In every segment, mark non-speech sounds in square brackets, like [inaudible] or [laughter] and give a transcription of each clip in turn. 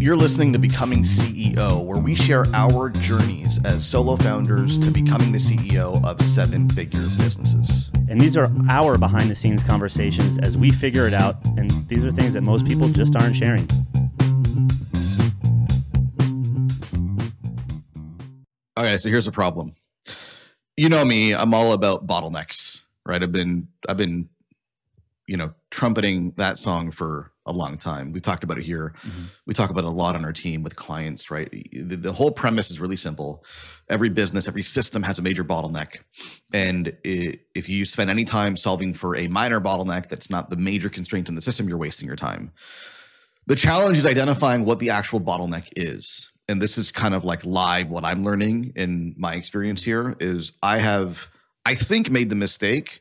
You're listening to Becoming CEO, where we share our journeys as solo founders to becoming the CEO of seven figure businesses. And these are our behind the scenes conversations as we figure it out. And these are things that most people just aren't sharing. Okay, so here's a problem. You know me, I'm all about bottlenecks, right? I've been I've been you know trumpeting that song for a long time. We talked about it here. Mm-hmm. We talk about it a lot on our team with clients, right? The, the, whole premise is really simple. Every business, every system has a major bottleneck. And it, if you spend any time solving for a minor bottleneck that's not the major constraint in the system, you're wasting your time. The challenge is identifying what the actual bottleneck is. And this is kind of like live what I'm learning in my experience here is I have I think made the mistake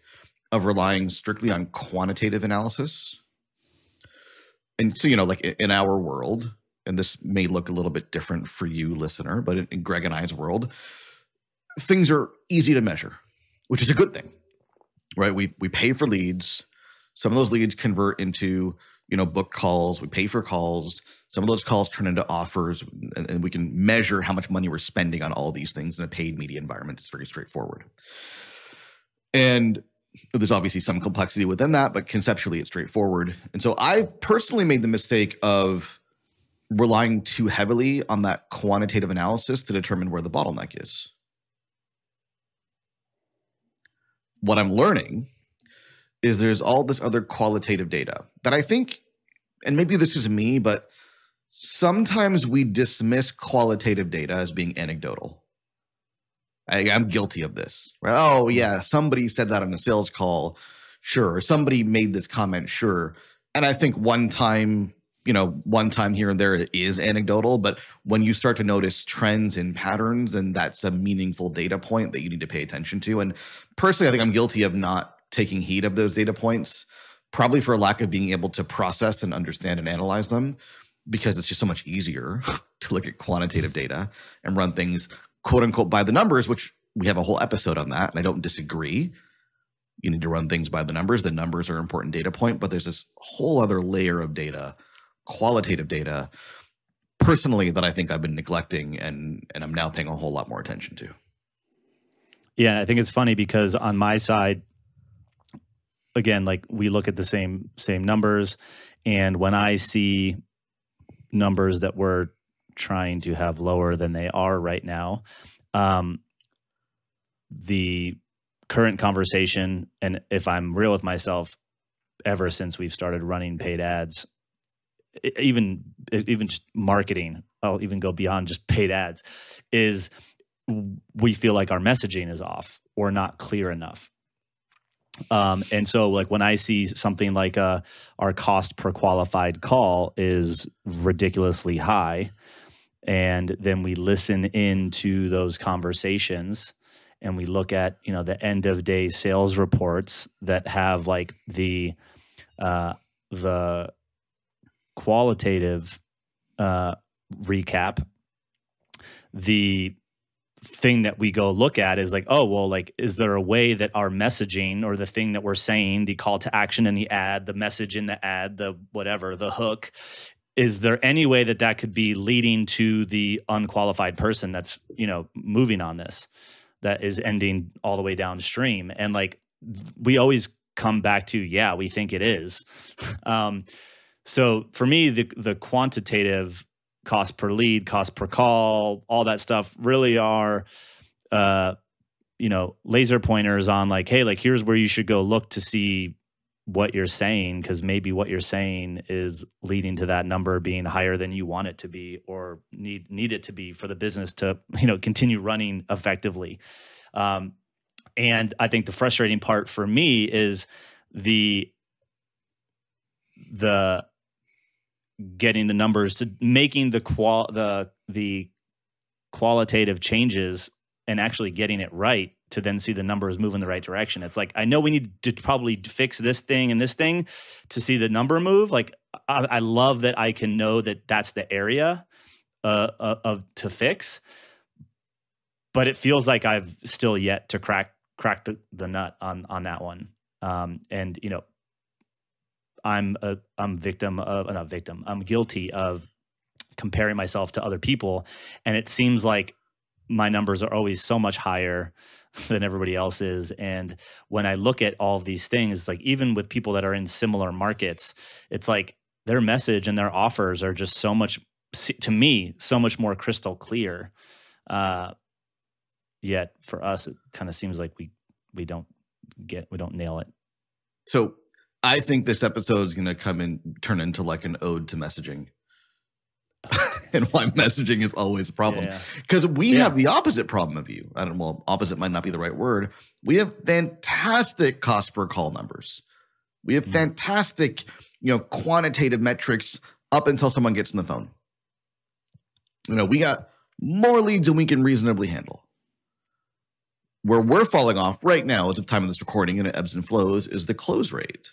of relying strictly on quantitative analysis and so you know like in our world and this may look a little bit different for you listener but in, greg and i's world things are easy to measure which is a good thing right? We we pay for leads. Some of those leads convert into you know book calls. We pay for calls. Some of those calls turn into offers and, and we can measure how much money we're spending on all these things in a paid media environment. It's very straightforward. And there's obviously some complexity within that, but conceptually it's straightforward. And so I've personally made the mistake of relying too heavily on that quantitative analysis to determine where the bottleneck is. What I'm learning is there's all this other qualitative data that I think, and maybe this is me, but sometimes we dismiss qualitative data as being anecdotal. I, am guilty of this. Oh mm-hmm. yeah, somebody said that on a sales call. Sure, somebody made this comment. Sure, and I think one time, you know, one time here and there is anecdotal, but when you start to notice trends and patterns, and that's a meaningful data point that you need to pay attention to. And personally, I think I'm guilty of not taking heed of those data points, probably for a lack of being able to process and understand and analyze them because it's just so much easier [laughs] to look at quantitative data and run things quote unquote by the numbers, which we have a whole episode on that, and I don't disagree. You need to run things by the numbers. The numbers are an important data point, but there's this whole other layer of data, qualitative data, personally that I think I've been neglecting and and I'm now paying a whole lot more attention to. Yeah, I think it's funny because on my side, again, like we look at the same same numbers, and when I see numbers that we're trying to have lower than they are right now. Um, the current conversation, and if I'm real with myself, ever since we've started running paid ads, even even just marketing, I'll even go beyond just paid ads, is we feel like our messaging is off or not clear enough. Um, and so like when I see something like uh, our cost per qualified call is ridiculously high, and then we listen into those conversations and we look at you know the end of day sales reports that have like the uh, the qualitative uh, recap. The thing that we go look at is like oh well like is there a way that our messaging or the thing that we're saying the call to action in the ad the message in the ad the whatever the hook is there any way that that could be leading to the unqualified person that's you know moving on this that is ending all the way downstream? And like we always come back to yeah we think it is. [laughs] Um, so for me the the quantitative cost per lead cost per call all that stuff really are uh you know laser pointers on like hey like here's where you should go look to see what you're saying because maybe what you're saying is leading to that number being higher than you want it to be or need need it to be for the business to [laughs] you know continue running effectively. Um, and i think the frustrating part for me is the the getting the numbers to making the qual the the qualitative changes and actually getting it right to then see the numbers move in the right direction. It's like I know we need to probably fix this thing and this thing to see the number move. Like I, I love that I can know that that's the area uh, uh, of to fix, but it feels like I've still yet to crack crack the, the nut on on that one. Um, and you know, I'm a I'm victim of not victim. I'm guilty of comparing myself to other people and it seems like my numbers are always so much higher [laughs] than everybody else is and when i look at all of these things like even with people that are in similar markets it's like their message and their offers are just so much to me so much more crystal clear. Uh yet for us it kind of seems like we we don't get we don't nail it. So i think this episode is going to come and turn into like an ode to messaging [laughs] [laughs] and why messaging is always a problem. Because yeah. we yeah. have the opposite problem of you. I don't well, opposite might not be the right word. We have fantastic cost per call numbers. We have mm-hmm. fantastic, you know, quantitative metrics up until someone gets in the phone. You know, we got more leads than we can reasonably handle. Where we're falling off right now, at the time of this recording, and it ebbs and flows, is the close rate.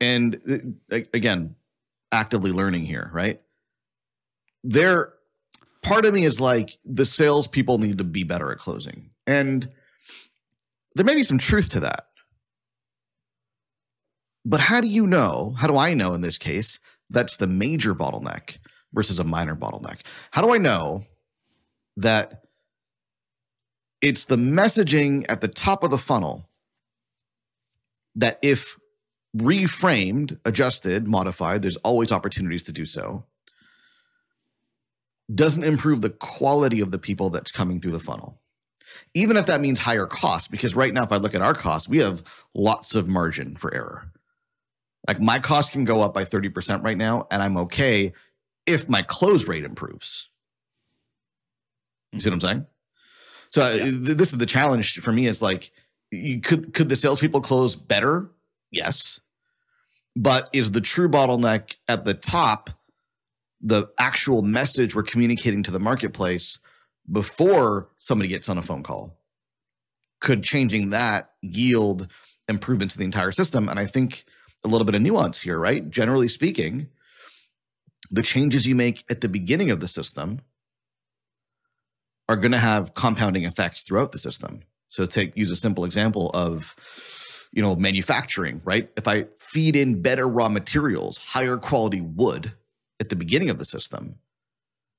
And uh, again, actively learning here, right? There, part of me is like the salespeople need to be better at closing, and there may be some truth to that. But how do you know? How do I know in this case that's the major bottleneck versus a minor bottleneck? How do I know that it's the messaging at the top of the funnel that if reframed, adjusted, modified, there's always opportunities to do so, doesn't improve the quality of the people that's coming through the funnel. Even if that means higher cost, because right now, if I look at our costs, we have lots of margin for error. Like my cost can go up by 30% right now, and I'm okay if my close rate improves. You see what I'm saying? So yeah. th- this is the challenge for me. Is like, you, could could the salespeople close better? Yes. But is the true bottleneck at the top the actual message we're communicating to the marketplace before somebody gets on a phone call? Could changing that yield improvements to the entire system? And I think a little bit of nuance here, right? Generally speaking, the changes you make at the beginning of the system are going to have compounding effects throughout the system. So take use a simple example of you know, manufacturing, right? If I feed in better raw materials, higher quality wood at the beginning of the system,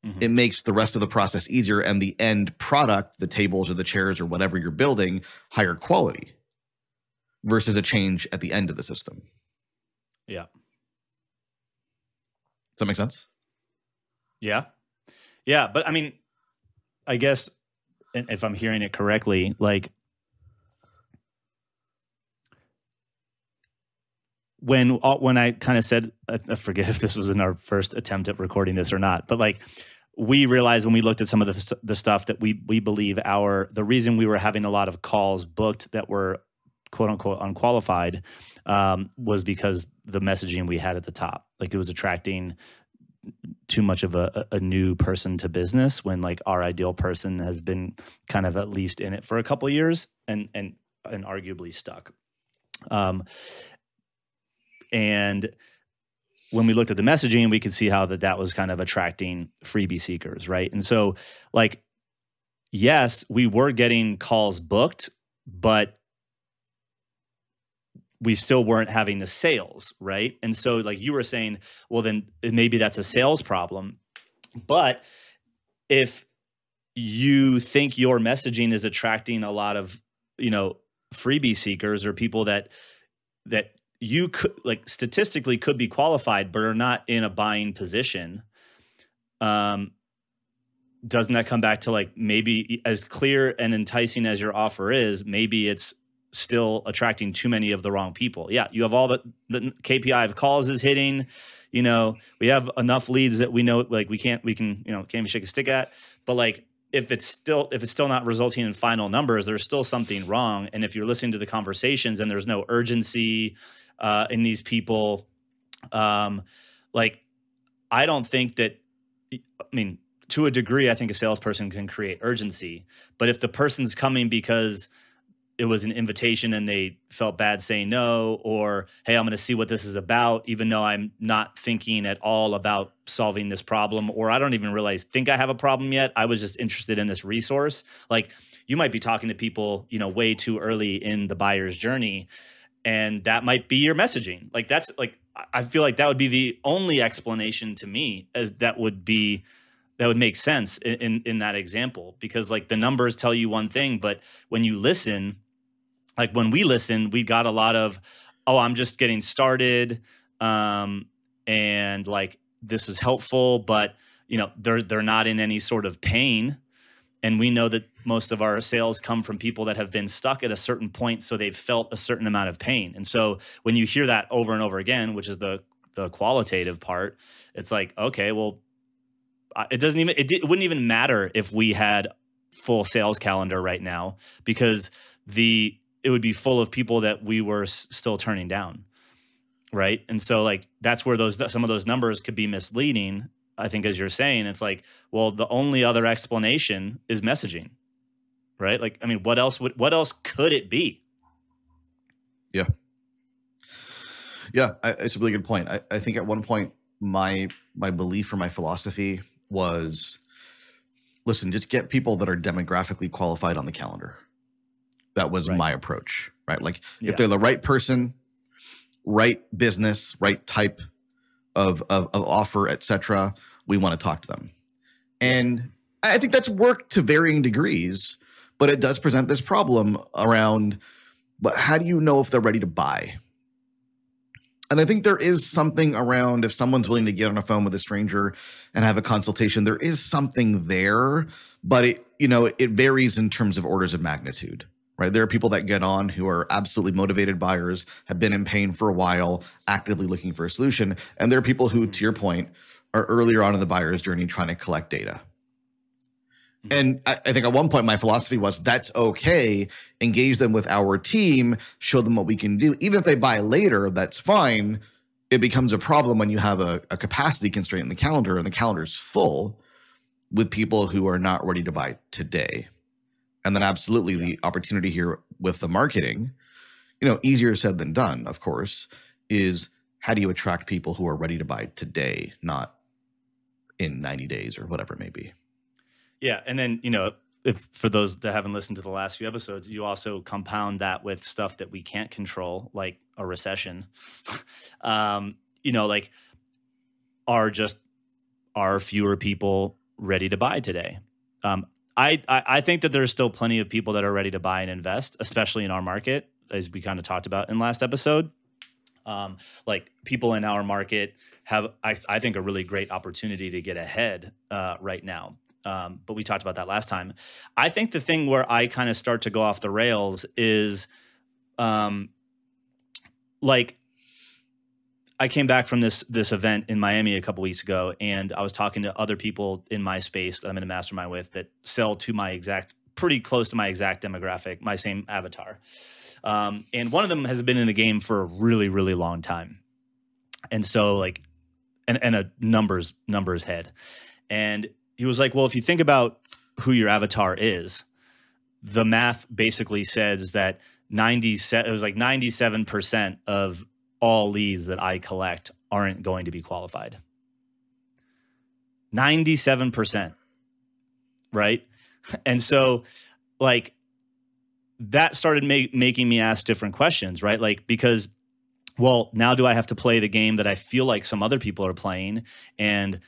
mm-hmm. it makes the rest of the process easier and the end product, the tables or the chairs or whatever you're building, higher quality versus a change at the end of the system. Yeah. Does that make sense? Yeah. Yeah. But I mean, I guess if I'm hearing it correctly, like when uh, when I kind of said I forget if this was in our first attempt at recording this or not, but like we realized when we looked at some of the, the stuff that we we believe our the reason we were having a lot of calls booked that were quote unquote unqualified um, was because the messaging we had at the top. Like it was attracting too much of a, a new person to business when like our ideal person has been kind of at least in it for a couple years and and and arguably stuck. Um, and when we looked at the messaging, we could see how that that was kind of attracting freebie seekers, right? And so, like, yes, we were getting calls booked, but we still weren't having the sales, right? And so, like you were saying, well, then maybe that's a sales problem. But if you think your messaging is attracting a lot of, you know, freebie seekers or people that that you could like statistically could be qualified but are not in a buying position. Um doesn't that come back to like maybe as clear and enticing as your offer is maybe it's still attracting too many of the wrong people? Yeah you have all the, the kpi of calls is hitting you know we have enough leads that we know like we can't we can you know can't even shake a stick at but like if it's still if it's still not resulting in final numbers there's still something wrong and if you're listening to the conversations and there's no urgency uh, in these people. Um, like, I don't think that. I mean, to a degree, I think a salesperson can create urgency. But if the person's coming because it was an invitation and they felt bad saying no, or hey, I'm going to see what this is about, even though I'm not thinking at all about solving this problem, or I don't even realize think I have a problem yet. I was just interested in this resource. Like you might be talking to people, you know, way too early in the buyer's journey and that might be your messaging. Like that's like I feel like that would be the only explanation to me as that would be that would make sense in, in, in that example. Because like the numbers tell you one thing, but when you listen, like when we listen, we got a lot of, oh, I'm just getting started, um, and like this is helpful, but you know they're they're not in any sort of pain. And we know that most of our sales come from people that have been stuck at a certain point so they've felt a certain amount of pain. And so when you hear that over and over again which is the the qualitative part it's like okay well it doesn't even it, it wouldn't even matter if we had full sales calendar right now because the it would be full of people that we were s- still turning down right? And so like that's where those some of those numbers could be misleading I think, as you're saying, it's like, well, the only other explanation is messaging, right? Like, I mean, what else would, what else could it be? Yeah. Yeah, I, it's a really good point. I, I think at one point, my my belief or my philosophy was, listen, just get people that are demographically qualified on the calendar. That was right. my approach, right? Like, yeah. if they're the right person, right business, right type of of, of offer, etc we want to talk to them. And I think that's worked to varying degrees, but it does present this problem around but how do you know if they're ready to buy? And I think there is something around if someone's willing to get on a phone with a stranger and have a consultation, there is something there, but it, you know, it varies in terms of orders of magnitude, right? There are people that get on who are absolutely motivated buyers, have been in pain for a while, actively looking for a solution. And there are people who, to your point, are earlier on in the buyer's journey trying to collect data. Mm-hmm. And I, I, think at one point my philosophy was that's okay. Engage them with our team, show them what we can do. Even if they buy later, that's fine. It becomes a problem when you have a, a capacity constraint in the calendar and the calendar's full with people who are not ready to buy today. And then absolutely yeah. the opportunity here with the marketing, you know, easier said than done, of course, is how do you attract people who are ready to buy today, not in 90 days or whatever it may be. Yeah. And then, you know, if for those that haven't listened to the last few episodes, you also compound that with stuff that we can't control, like a recession. [laughs] um, you know, like are just are fewer people ready to buy today? Um, I, I think that there's still plenty of people that are ready to buy and invest, especially in our market, as we kind of talked about in last episode. Um, like people in our market have, I, I, think, a really great opportunity to get ahead uh, right now. Um, but we talked about that last time. I think the thing where I kind of start to go off the rails is um, like I came back from this this event in Miami a couple weeks ago, and I was talking to other people in my space that I'm in a mastermind with that sell to my exact, pretty close to my exact demographic, my same avatar. Um, and one of them has been in the game for a really, really long time. And so like, and, and a numbers, numbers head. And he was like, well, if you think about who your avatar is, the math basically says that 90, it was like 97% of all leads that I collect aren't going to be qualified. 97%. Right. [laughs] And so, like, that started ma- making me ask different questions, right? Like, because, well, now do I have to play the game that I feel like some other people are playing and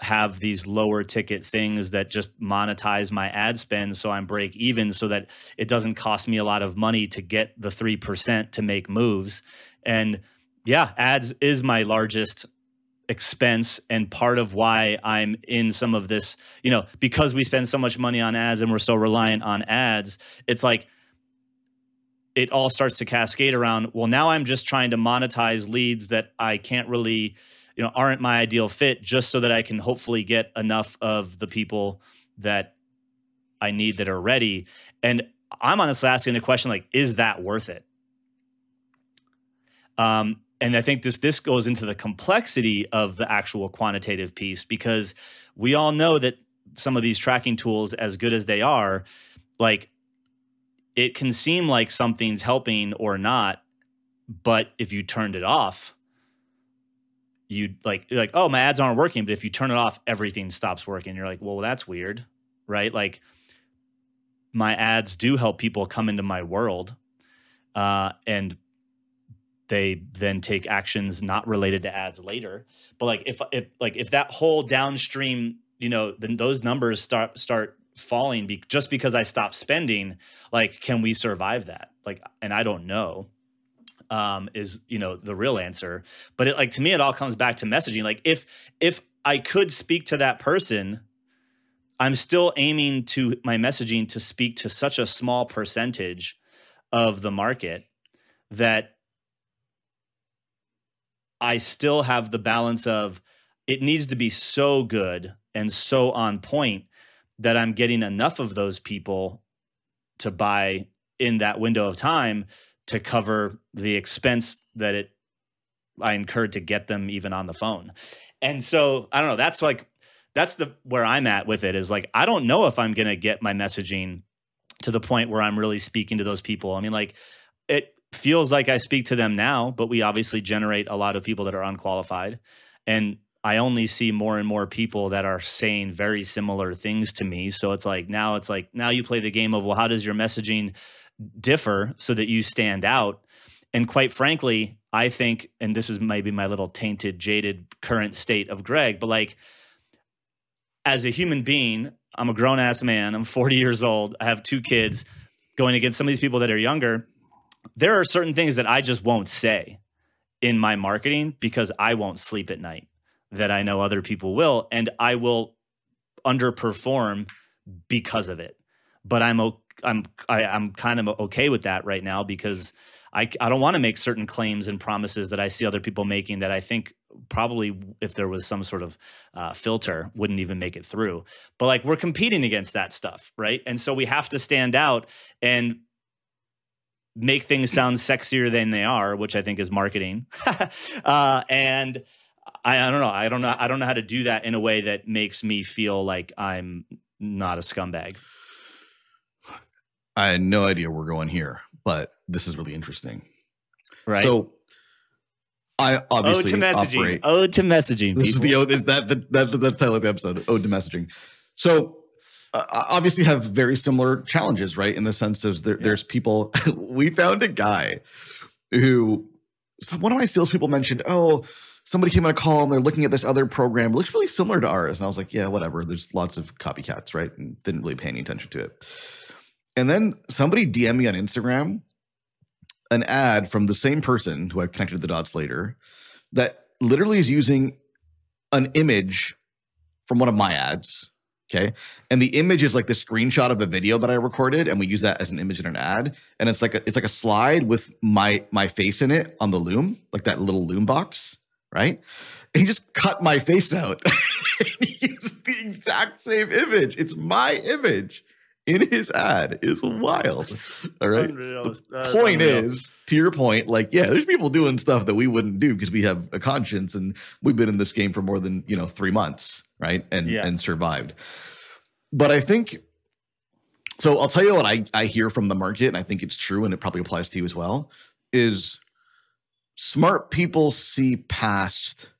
have these lower ticket things that just monetize my ad spend so I'm break even so that it doesn't cost me a lot of money to get the 3% to make moves. And yeah, ads is my largest expense and part of why I'm in some of this, you know, because we spend so much money on ads and we're so reliant on ads, it's like it all starts to cascade around well now i'm just trying to monetize leads that i can't really you know aren't my ideal fit just so that i can hopefully get enough of the people that i need that are ready. And i'm honestly asking the question like is that worth it? Um, and i think this this goes into the complexity of the actual quantitative piece because we all know that some of these tracking tools as good as they are like it can seem like something's helping or not, but if you turned it off, you like you're like, oh, my ads aren't working. But if you turn it off, everything stops working. You're like, well, that's weird, right? Like my ads do help people come into my world. Uh, and they then take actions not related to ads later. But like if if like if that whole downstream, you know, then those numbers start start falling be, just because I stop spending, like can we survive that? Like and I don't know. Um, is you know the real answer, but it like to me it all comes back to messaging. Like if if I could speak to that person, I'm still aiming to my messaging to speak to such a small percentage of the market that I still have the balance of it needs to be so good and so on point that I'm getting enough of those people to buy in that window of time to cover the expense that it I incurred to get them even on the phone. And so I don't know, that's like that's the where I'm at with it is like I don't know if I'm to get my messaging to the point where I'm really speaking to those people. I mean like it feels like I speak to them now, but we obviously generate a lot of people that are unqualified. And I only see more and more people that are saying very similar things to me. So it's like now it's like now you play the game of well, how does your messaging differ so that you stand out? And quite frankly, I think, and this is maybe my little tainted, jaded current state of Greg, but like as a human being, I'm a grown ass man. I'm 40 years old. I have two kids going against some of these people that are younger there are certain things that I just won't say in my marketing because I won't sleep at night that I know other people will and I will underperform because of it. But I'm I'm I, am i am kind of okay with that right now because I I don't want to make certain claims and promises that I see other people making that I think probably if there was some sort of uh, filter wouldn't even make it through. But like we're competing against that stuff, right? And so we have to stand out and make things sound sexier than they are, which I think is marketing. [laughs] uh, and I, I, don't know. I don't know. I don't know how to do that in a way that makes me feel like I'm not a scumbag. I had no idea we're going here, but this is really interesting. Right. So I obviously ode to messaging. Operate, ode to messaging. This people. is the ode. Is that the, that's the, the title of the episode? Ode to messaging. So uh, obviously have very similar challenges, right? In the sense of there, yeah. there's people. [laughs] we found a guy who so one of my salespeople mentioned, oh, somebody came on a call and they're looking at this other program. It looks really similar to ours. And I was like, yeah, whatever. There's lots of copycats, right? And didn't really pay any attention to it. And then somebody DM me on Instagram an ad from the same person who I've connected the dots later that literally is using an image from one of my ads Okay. And the image is like the screenshot of a video that I recorded, and we use that as an image in an ad. And it's like a, it's like a slide with my my face in it on the loom, like that little loom box, right? And he just cut my face out. [laughs] he used the exact same image. It's my image in his ad is wild. All right. The point unreal. is, to your point, like, yeah, there's people doing stuff that we wouldn't do because we have a conscience and we've been in this game for more than, you know, three months right? And yeah. and survived. But I think so I'll tell you what I, I hear from the market, and I think it's true, and it probably applies to you as well, is smart people see past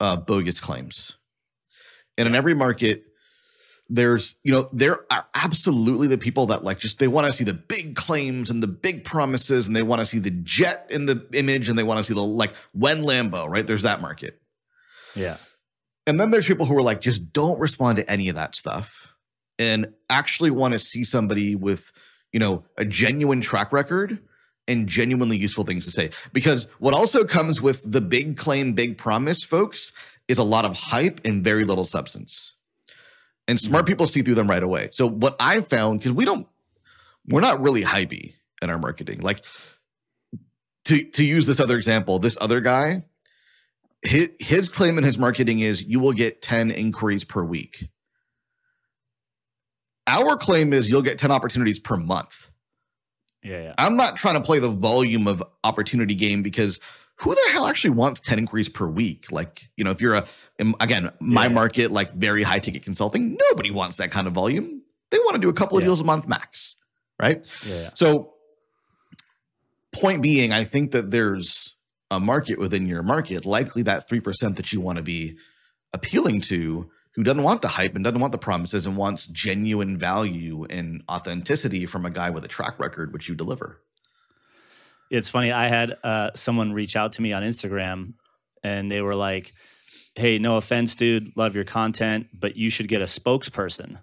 uh, bogus claims. And in every market, there's, you know, there are absolutely the people that like just they want to see the big claims and the big promises, and they want to see the jet in the image, and they want to see the like when Lambo, right? There's that market. Yeah. And then there's people who are like, just don't respond to any of that stuff and actually want to see somebody with, you know, a genuine track record and genuinely useful things to say. Because what also comes with the big claim, big promise, folks, is a lot of hype and very little substance. And smart people see through them right away. So what I've found, because we don't, we're not really hypey in our marketing. Like to to use this other example, this other guy his, his claim in his marketing is you will get 10 inquiries per week. Our claim is you'll get 10 opportunities per month. Yeah, yeah. I'm not trying to play the volume of opportunity game because who the hell actually wants 10 inquiries per week? Like, you know, if you're a, again, my yeah, market, like very high ticket consulting, nobody wants that kind of volume. They want to do a couple of yeah. deals a month max. Right. Yeah. So, point being, I think that there's a market within your market, likely that 3% that you want to be appealing to who doesn't want the hype and doesn't want the promises and wants genuine value and authenticity from a guy with a track record which you deliver. It's funny. I had uh, someone reach out to me on Instagram, and they were like, "Hey, no offense, dude, love your content, but you should get a spokesperson."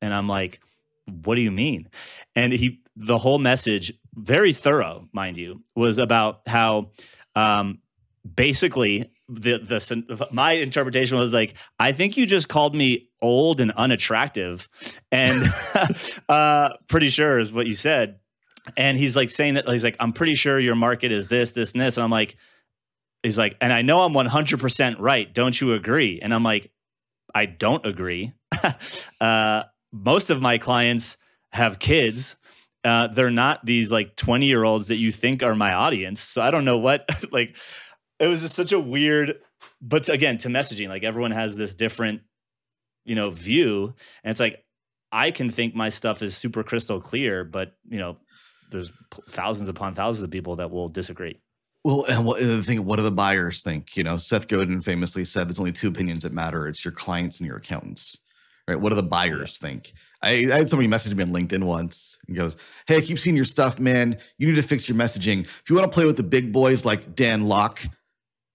And I'm like, "What do you mean?" And he, the whole message, very thorough, mind you, was about how um, basically the the my interpretation was like I think you just called me old and unattractive, and [laughs] uh, pretty sure is what you said. And he's like saying that he's like I'm pretty sure your market is this, this, and this, and I'm like, he's like, and I know I'm 100 percent right. Don't you agree? And I'm like, I don't agree. [laughs] uh, most of my clients have kids. Uh, they're not these like 20 year olds that you think are my audience. So I don't know what [laughs] like it was just such a weird but again to messaging like everyone has this different you know view and it's like i can think my stuff is super crystal clear but you know there's thousands upon thousands of people that will disagree. Well and what the thing what do the buyers think? You know seth godin famously said there's only two opinions that matter. It's your clients and your accountants. Right? What do the buyers yeah. think? I, I, had somebody message me on LinkedIn once and goes, Hey, I keep seeing your stuff, man. You need to fix your messaging. If you want to play with the big boys like Dan Lok,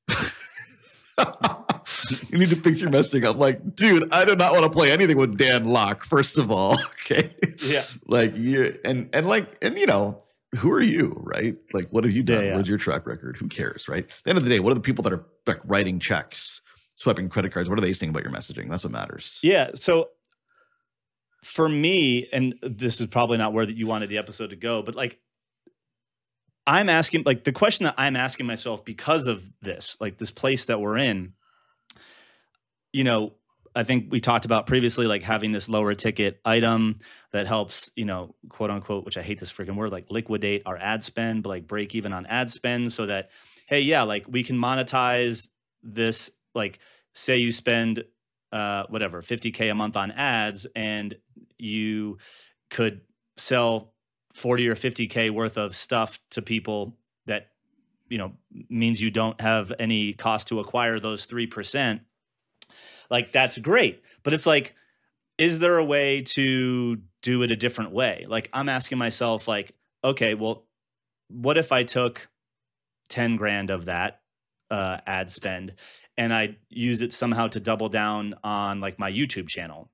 [laughs] [laughs] [laughs] you need to fix your messaging. I'm like, dude, I do not want to play anything with Dan Lok. First of all, [laughs] okay, yeah, like you and and like and you know, who are you, right? Like, what have you done? Yeah, yeah. What's your track record? Who cares, right? At the end of the day, what are the people that are like writing checks, swiping credit cards? What are they saying about your messaging? That's what matters. Yeah. So for me, and this is probably not where that you wanted the episode to go, but like I'm asking, like, the question that I'm asking myself because of this, like, this place that we're in, you know, I think we talked about previously, like having this lower ticket item that helps, you know, quote unquote, which I hate this freaking word, like liquidate our ad spend, but like break even on ad spend so that, hey, yeah, like we can monetize this. Like, say you spend, uh, whatever, 50K a month on ads and you could sell 40 or 50k worth of stuff to people that you know means you don't have any cost to acquire those 3% like that's great. But it's like is there a way to do it a different way? Like i'm asking myself like okay well what if i took 10 grand of that uh, ad spend and i use it somehow to double down on like my youtube channel?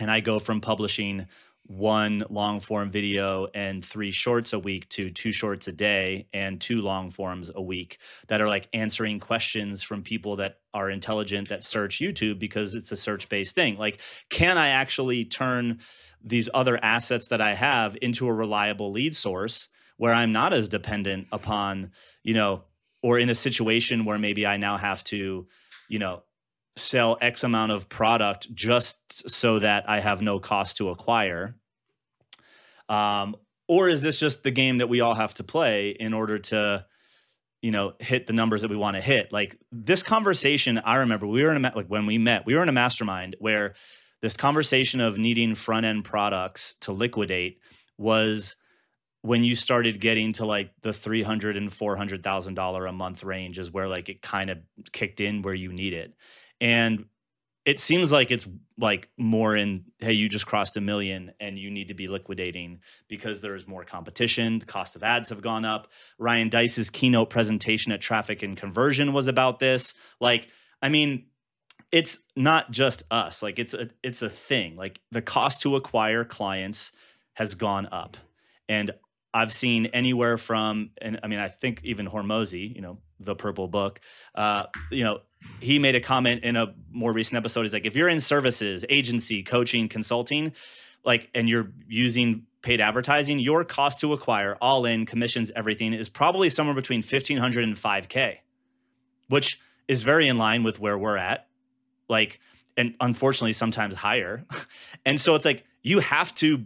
And i go from publishing one long form video and three shorts a week to two shorts a day and two long forms a week that are like answering questions from people that are intelligent that search YouTube because it's a search based thing. Like, can I actually turn these other assets that I have into a reliable lead source where I'm not as dependent upon, you know, or in a situation where maybe I now have to, you know, sell X amount of product just so that I have no cost to acquire? Um, or is this just the game that we all have to play in order to, you know, hit the numbers that we want to hit? Like this conversation, I remember we were in a, like when we met, we were in a mastermind where this conversation of needing front end products to liquidate was when you started getting to like the 300 and 400,000 dollar a month range is where like it kind of kicked in where you need it. And it seems like it's like more in hey you just crossed a million and you need to be liquidating because there's more competition. The cost of ads have gone up. Ryan Deiss's keynote presentation at traffic and conversion was about this. Like i mean it's not just us. Like it's a it's a thing. Like the cost to acquire clients has gone up. And i've seen anywhere from and i mean i think even hormozi you know the purple book uh you know he made a comment in a more recent episode. He's like, if you're in services, agency, coaching, consulting, like, and you're using paid advertising, your cost to acquire, all in commissions, everything is probably somewhere between 1500 and 5K, which is very in line with where we're at. Like, and unfortunately, sometimes higher. [laughs] and so it's like, you have to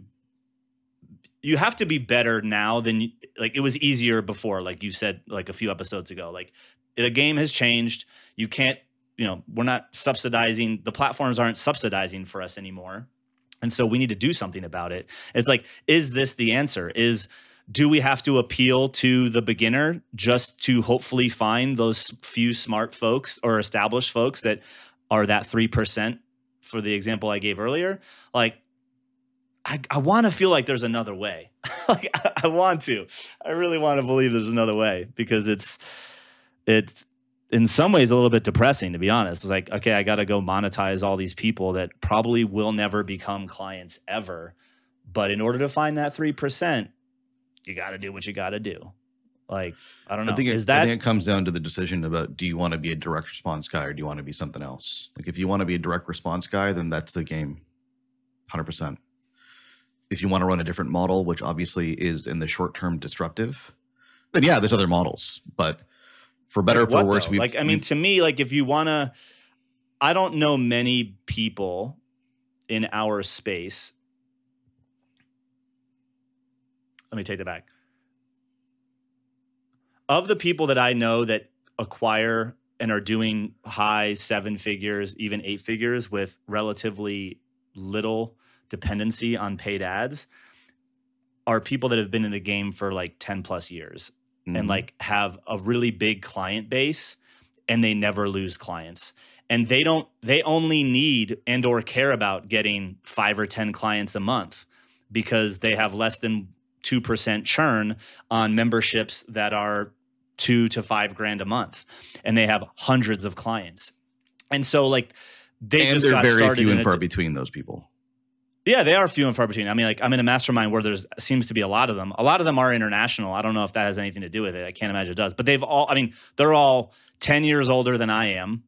you have to be better now than like it was easier before like you said like a few episodes ago like the game has changed. You can't, you know, we're not subsidizing, the platforms aren't subsidizing for us anymore. And so we need to do something about it. It's like, is this the answer? Is do we have to appeal to the beginner just to hopefully find those few smart folks or established folks that are that 3% for the example I gave earlier? Like, I, I want to feel like there's another way. [laughs] like I, I want to. I really want to believe there's another way because it's it's in some ways a little bit depressing to be honest. It's like, okay, I got to go monetize all these people that probably will never become clients ever. But in order to find that 3%, you got to do what you got to do. Like, I don't know. I think, it, Is that I think it comes down to the decision about do you want to be a direct response guy or do you want to be something else? Like if you want to be a direct response guy, then that's the game. 100%. If you want to run a different model, which obviously is in the short term disruptive, then yeah, there's other models. But for better or Like for worse, we like I mean, to me, like if you want to, I don't know many people in our space. Let me take that back. Of the people that I know that acquire and are doing high seven figures, even eight figures with relatively little dependency on paid ads, are people that have been in the game for like 10 plus years and Mhm. like have a really big client base and they never lose clients and they don't they only need and or care about getting 5 or 10 clients a month because they have less than 2% churn on memberships that are 2 to 5 grand a month and they have hundreds of clients and so like they and just got very started few and far between those people. Yeah, they are few and far between. I mean, like I'm in a mastermind where there's seems to be a lot of them. A lot of them are international. I don't know if that has anything to do with it. I can't imagine it does. But they've all. I mean, they're all 10 years older than I am,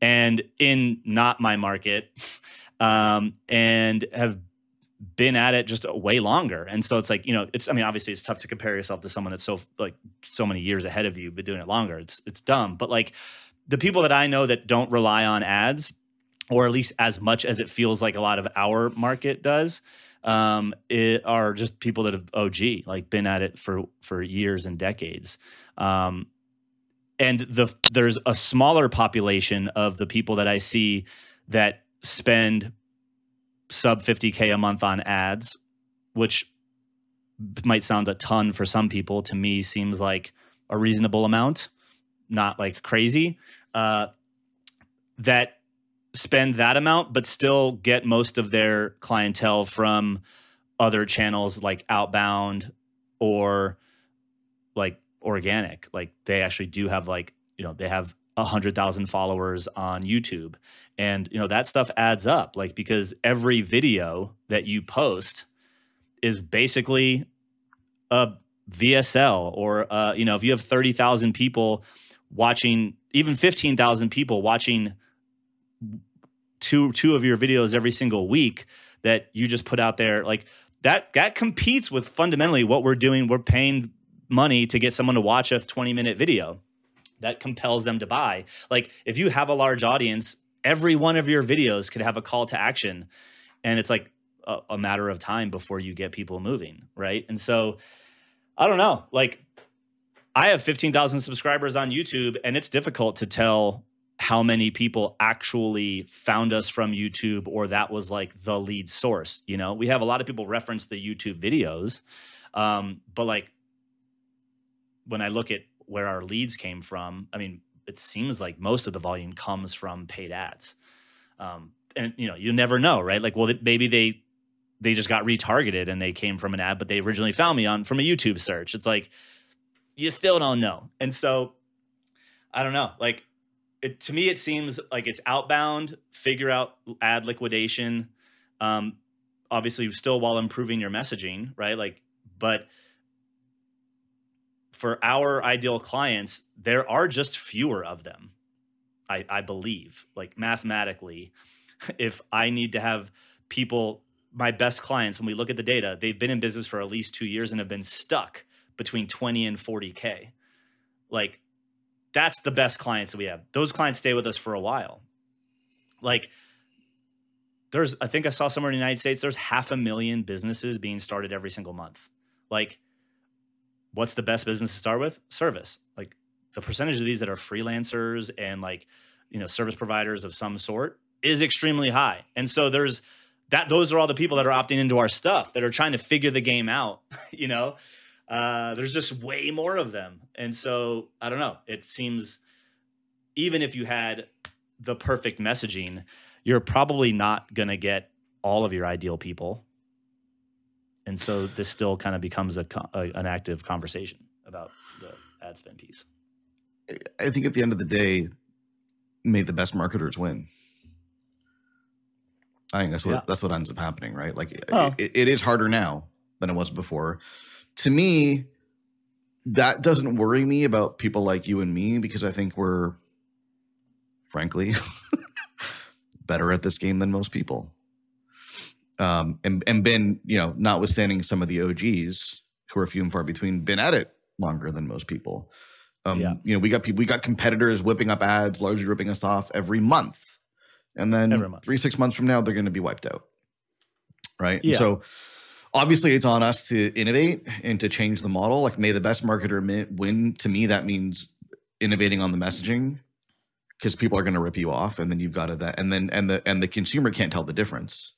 and in not my market, [laughs] um, and have been at it just way longer. And so it's like you know, it's. I mean, obviously, it's tough to compare yourself to someone that's so like so many years ahead of you, but doing it longer. It's it's dumb. But like the people that I know that don't rely on ads or at least as much as it feels like a lot of our market does um, it are just people that have OG like been at it for for years and decades. Um, and the there's a smaller population of the people that I see that spend sub 50k a month on ads which might sound a ton for some people. To me seems like a reasonable amount not like crazy. Uh, that spend that amount, but still get most of their clientele from other channels like outbound or like organic. Like they actually do have like, you know, they have a hundred thousand followers on YouTube. And you know, that stuff adds up. Like because every video that you post is basically a VSL or uh, you know, if you have 30,000 people watching, even 15,000 people watching two two of your videos every single week that you just put out there like that that competes with fundamentally what we're doing. We're paying money to get someone to watch a 20 minute video. That compels them to buy. Like if you have a large audience every one of your videos could have a call to action. And it's like a, a matter of time before you get people moving right? And so i don't know. Like i have 15000 subscribers on youtube and it's difficult to tell how many people actually found us from YouTube or that was like the lead source. You know, we have a lot of people reference the YouTube videos, um, but like when I look at where our leads came from, I mean, it seems like most of the volume comes from paid ads. Um, and you know, you never know, right? Like, well, maybe they they just got retargeted and they came from an ad, but they originally found me on from a YouTube search. It's like you still don't know, and so I don't know, like it, to me, it seems like it's outbound. Figure out ad liquidation. Um, obviously, still while improving your messaging, right? Like, but for our ideal clients, there are just fewer of them. I, I believe, like mathematically, [laughs] if I need to have people, my best clients, when we look at the data, they've been in business for at least two years and have been stuck between 20 and 40K. Like, that's the best clients that we have. Those clients stay with us for a while. Like there's I think I saw somewhere in the United States there's half a million businesses being started every single month. Like what's the best business to start with? Service. Like the percentage of these that are freelancers and like, you know, service providers of some sort is extremely high. And so there's that those are all the people that are opting into our stuff that are trying to figure the game out, [laughs] you know. Uh, there's just way more of them. And so I don't know. It seems even if you had the perfect messaging, you're probably not going to get all of your ideal people. and so this still kind of becomes a, a an active conversation about the ad spend piece. I think at the end of the day, may the best marketers win. I think that's what Yeah. that's what ends up happening, right? Like Oh. it, it is harder now than it was before. To me, that doesn't worry me about people like you and me because I think we're, frankly, [laughs] better at this game than most people. Um, and and been you know, notwithstanding some of the OGs who are few and far between, been at it longer than most people. Um, Yeah. you know, we got people, we got competitors whipping up ads, largely ripping us off every month, and then Every month. three six months from now, they're going to be wiped out, right? And so, obviously, it's on us to innovate and to change the model. Like, may the best marketer win. To me, that means innovating on the messaging because people are going to rip you off, and then you've got to that, and then and the and the consumer can't tell the difference.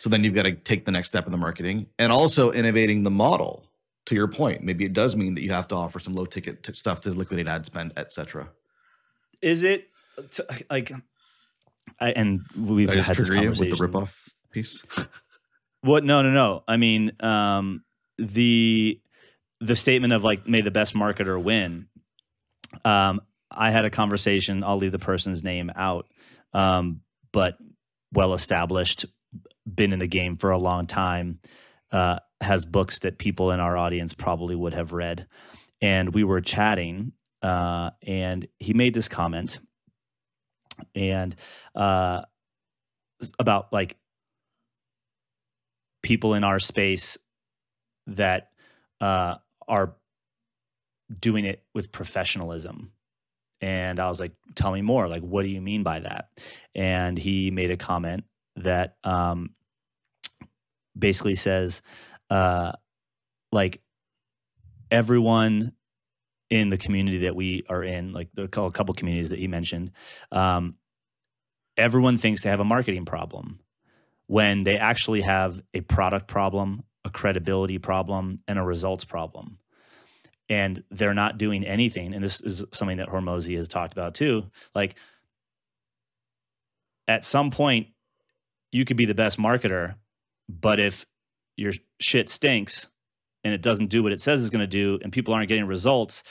So then you've got to take the next step in the marketing and also innovating the model. To your point, maybe it does mean that you have to offer some low ticket t- stuff to liquidate ad spend, et cetera. Is it t- like? I, and we've had this you with conversation. the ripoff piece. [laughs] What? No, no, no. I mean, um, the the statement of like, "May the best marketer win." Um, I had a conversation. I'll leave the person's name out, um, but well established, been in the game for a long time, uh, has books that people in our audience probably would have read, and we were chatting, uh, and he made this comment, and uh, about like people in our space that uh, are doing it with professionalism. And I was like, tell me more. Like, what do you mean by that? And he made a comment that um, basically says, uh, like, everyone in the community that we are in, like the a couple communities that he mentioned, um, everyone thinks they have a marketing problem when they actually have a product problem, a credibility problem, and a results problem. And they're not doing anything. And this is something that Hormozi has talked about too. Like, at some point, you could be the best marketer, but if your shit stinks and it doesn't do what it says it's going to do, and people aren't getting results,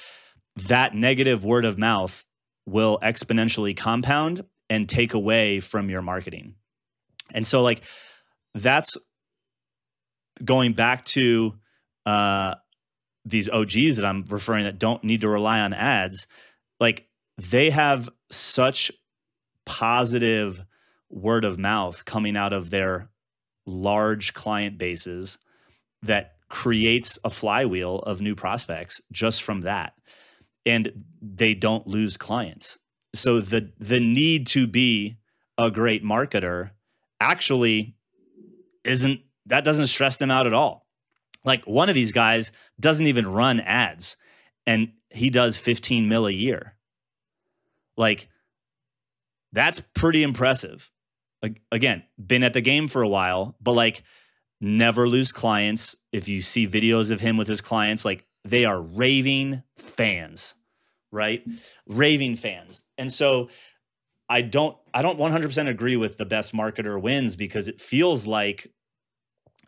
that negative word of mouth will exponentially compound and take away from your marketing. And so, like, that's going back to uh, these OGs that I'm referring that don't need to rely on ads. Like, they have such positive word of mouth coming out of their large client bases that creates a flywheel of new prospects just from that. And they don't lose clients. So the the need to be a great marketer actually isn't that doesn't stress them out at all. Like one of these guys doesn't even run ads and he does 15 mil a year. Like that's pretty impressive. Ag- Again, been at the game for a while, but like never lose clients. If you see videos of him with his clients, like they are raving fans, right? Raving fans. And so I don't I don't 100% agree with the best marketer wins because it feels like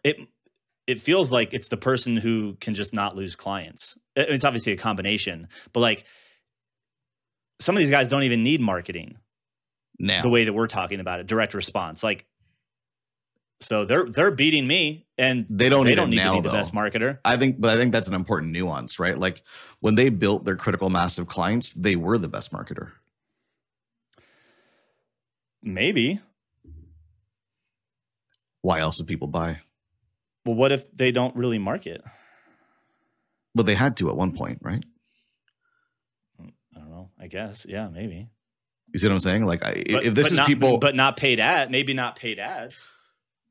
it it feels like it's the person who can just not lose clients. It's obviously a combination, but like some of these guys don't even need marketing Now, the way that we're talking about it, direct response. Like so they're they're beating me and they don't they need don't need now, to be the though. best marketer. I think, but I think that's an important nuance, right? Like when they built their critical mass of clients, they were the best marketer. Maybe. Why else would people buy? Well, what if they don't really market? But they had to at one point, right? I don't know. I guess. Yeah, maybe. You see what I'm saying? Like, I, But- if this is not, people, but not paid ad, maybe not paid ads.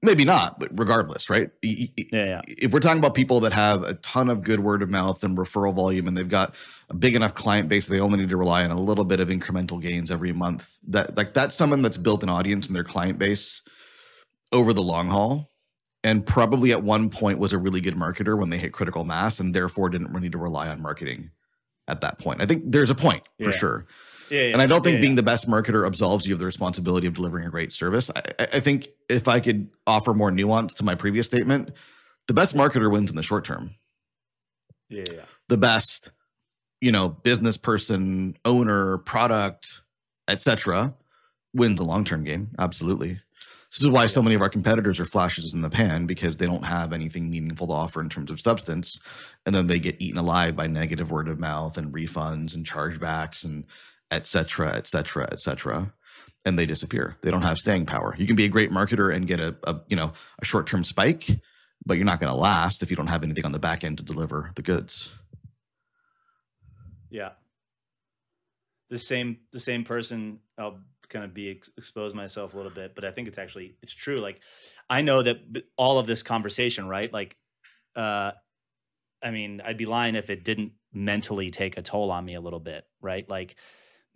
Maybe not, but regardless, right? Yeah, yeah. If we're talking about people that have a ton of good word of mouth and referral volume, and they've got a big enough client base, they only need to rely on a little bit of incremental gains every month. That like that's someone that's built an audience in their client base over the long haul, and probably at one point was a really good marketer when they hit critical mass, and therefore didn't really need to rely on marketing at that point. I think there's a point for Yeah. sure. Yeah, yeah. And I don't think Yeah, being the best marketer absolves you of the responsibility of delivering a great service. I, I- think if I could offer more nuance to my previous statement, the best marketer wins in the short term. Yeah, yeah. The best, you know, business person, owner, product, etc., wins the long term game. Absolutely. This is why so many of our competitors are flashes in the pan because they don't have anything meaningful to offer in terms of substance, and then they get eaten alive by negative word of mouth and refunds and chargebacks and etc. etc. etc. And they disappear. They don't have staying power. You can be a great marketer and get a, a you know a short term spike, but you're not going to last if you don't have anything on the back end to deliver the goods. Yeah. The same the same person I'll kind of be ex- expose myself a little bit, but I think it's actually it's true. Like I know that all of this conversation, right? Like uh I mean, I'd be lying if it didn't mentally take a toll on me a little bit, right? Like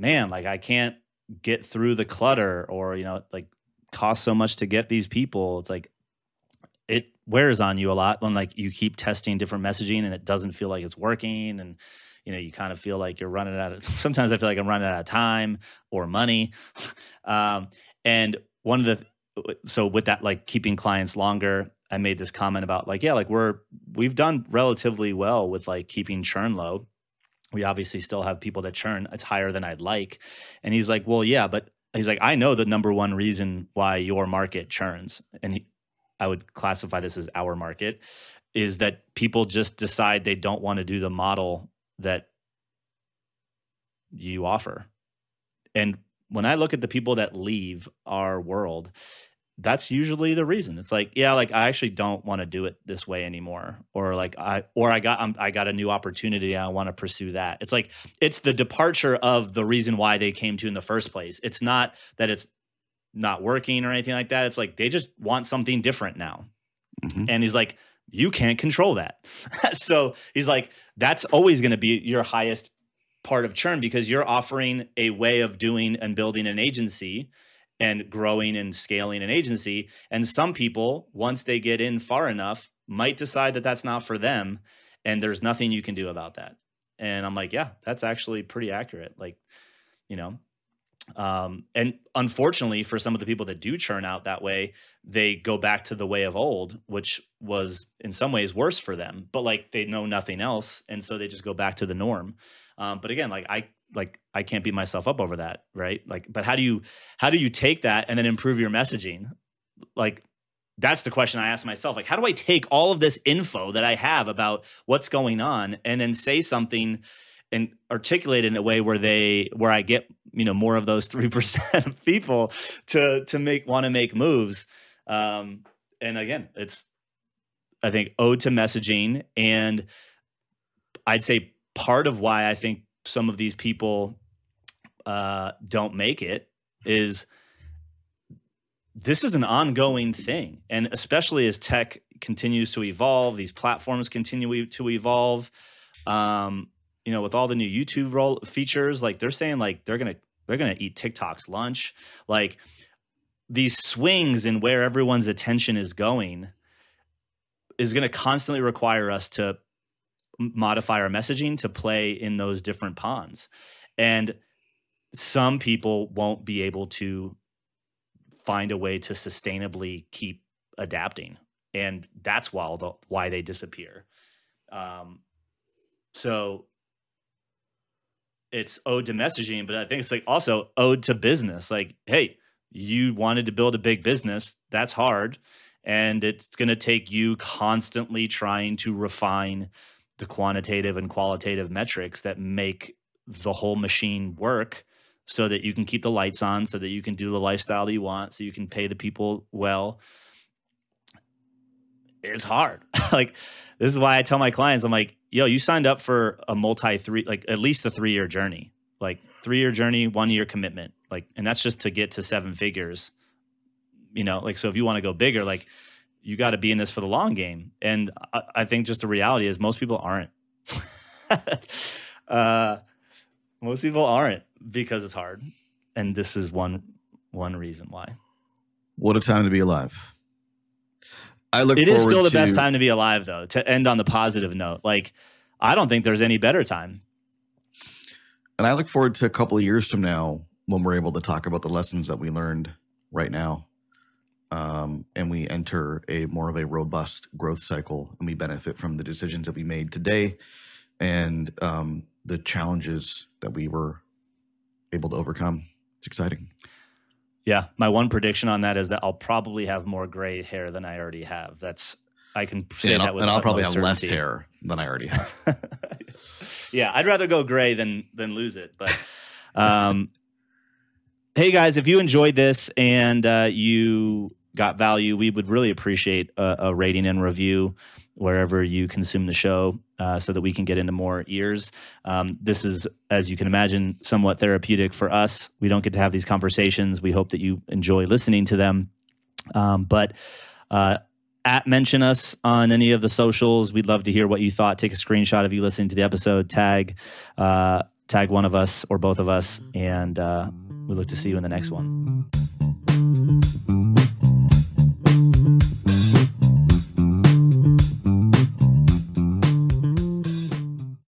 man, like I can't get through the clutter or you know, like cost so much to get these people. It's like it wears on you a lot when like you keep testing different messaging and it doesn't feel like it's working and you know you kind of feel like you're running out of [laughs] sometimes i feel like i'm running out of time or money [laughs] um, and one of the so with that like keeping clients longer i made this comment about like yeah like we're we've done relatively well with like keeping churn low we obviously still have people that churn it's higher than i'd like and he's like well yeah but he's like i know the number one reason why your market churns and he, i would classify this as our market is that people just decide they don't want to do the model that you offer. And when I look at the people that leave our world, that's usually the reason. It's like, yeah, like I actually don't want to do it this way anymore, or like I, or I got, I'm, I got a new opportunity. I want to pursue that. It's like it's the departure of the reason why they came to in the first place. It's not that it's not working or anything like that. It's like they just want something different now. Mm-hmm. And he's like, you can't control that. [laughs] so he's like, that's always going to be your highest part of churn because you're offering a way of doing and building an agency and growing and scaling an agency. And some people, once they get in far enough, might decide that that's not for them. And there's nothing you can do about that. And I'm like, yeah, that's actually pretty accurate. Like, you know, um, and unfortunately, for some of the people that do churn out that way, they go back to the way of old, which was in some ways worse for them. But like they know nothing else, and so they just go back to the norm. Um, but again, like I like I can't beat myself up over that, right? Like, but how do you how do you take that and then improve your messaging? Like that's the question I ask myself. Like, how do I take all of this info that I have about what's going on and then say something and articulate in a way where they where I get you know more of those [laughs] three percent of people to to make want to make moves. Um, and again, it's I think ode to messaging, and I'd say part of why I think some of these people uh, don't make it is this is an ongoing thing, and especially as tech continues to evolve, these platforms continue to evolve. Um, you know, with all the new YouTube role features, like they're saying like they're gonna they're gonna eat TikTok's lunch. Like these swings in where everyone's attention is going is to constantly require us to modify our messaging to play in those different ponds. And some people won't be able to find a way to sustainably keep adapting. And that's why, the, why they disappear. Um, so it's ode to messaging, but I think it's like also ode to business. Like, hey, you wanted to build a big business. That's hard. And it's going to take you constantly trying to refine the quantitative and qualitative metrics that make the whole machine work so that you can keep the lights on, so that you can do the lifestyle that you want, so you can pay the people well. It's hard. [laughs] like, this is why I tell my clients, I'm like, yo, you signed up for a multi three, like at least a three year journey, like three year journey, one year commitment. Like, and that's just to get to seven figures, you know, like, so if you want to go bigger, like you got to be in this for the long game. And I, I think just the reality is most people aren't. [laughs] uh, most people aren't because it's hard. And this is one, one reason why. What a time to be alive. I look. It is still the to, best time to be alive, though. To end on the positive note, like I don't think there's any better time. And I look forward to a couple of years from now when we're able to talk about the lessons that we learned right now. Um, and we enter a more of a robust growth cycle, and we benefit from the decisions that we made today and um, the challenges that we were able to overcome. It's exciting. Yeah, my one prediction on that is that I'll probably have more gray hair than I already have. That's I can say Yeah, and that I'll, with and I'll probably have less hair than I already have. [laughs] yeah, I'd rather go gray than than lose it. But um, [laughs] hey, guys, if you enjoyed this and uh, you got value, we would really appreciate a, a rating and review wherever you consume the show, uh, so that we can get into more ears. Um, this is, as you can imagine, somewhat therapeutic for us. We don't get to have these conversations. We hope that you enjoy listening to them. Um, but uh, at mention us on any of the socials. We'd love to hear what you thought. Take a screenshot of you listening to the episode. Tag, uh, tag one of us or both of us, and uh, we look to see you in the next one.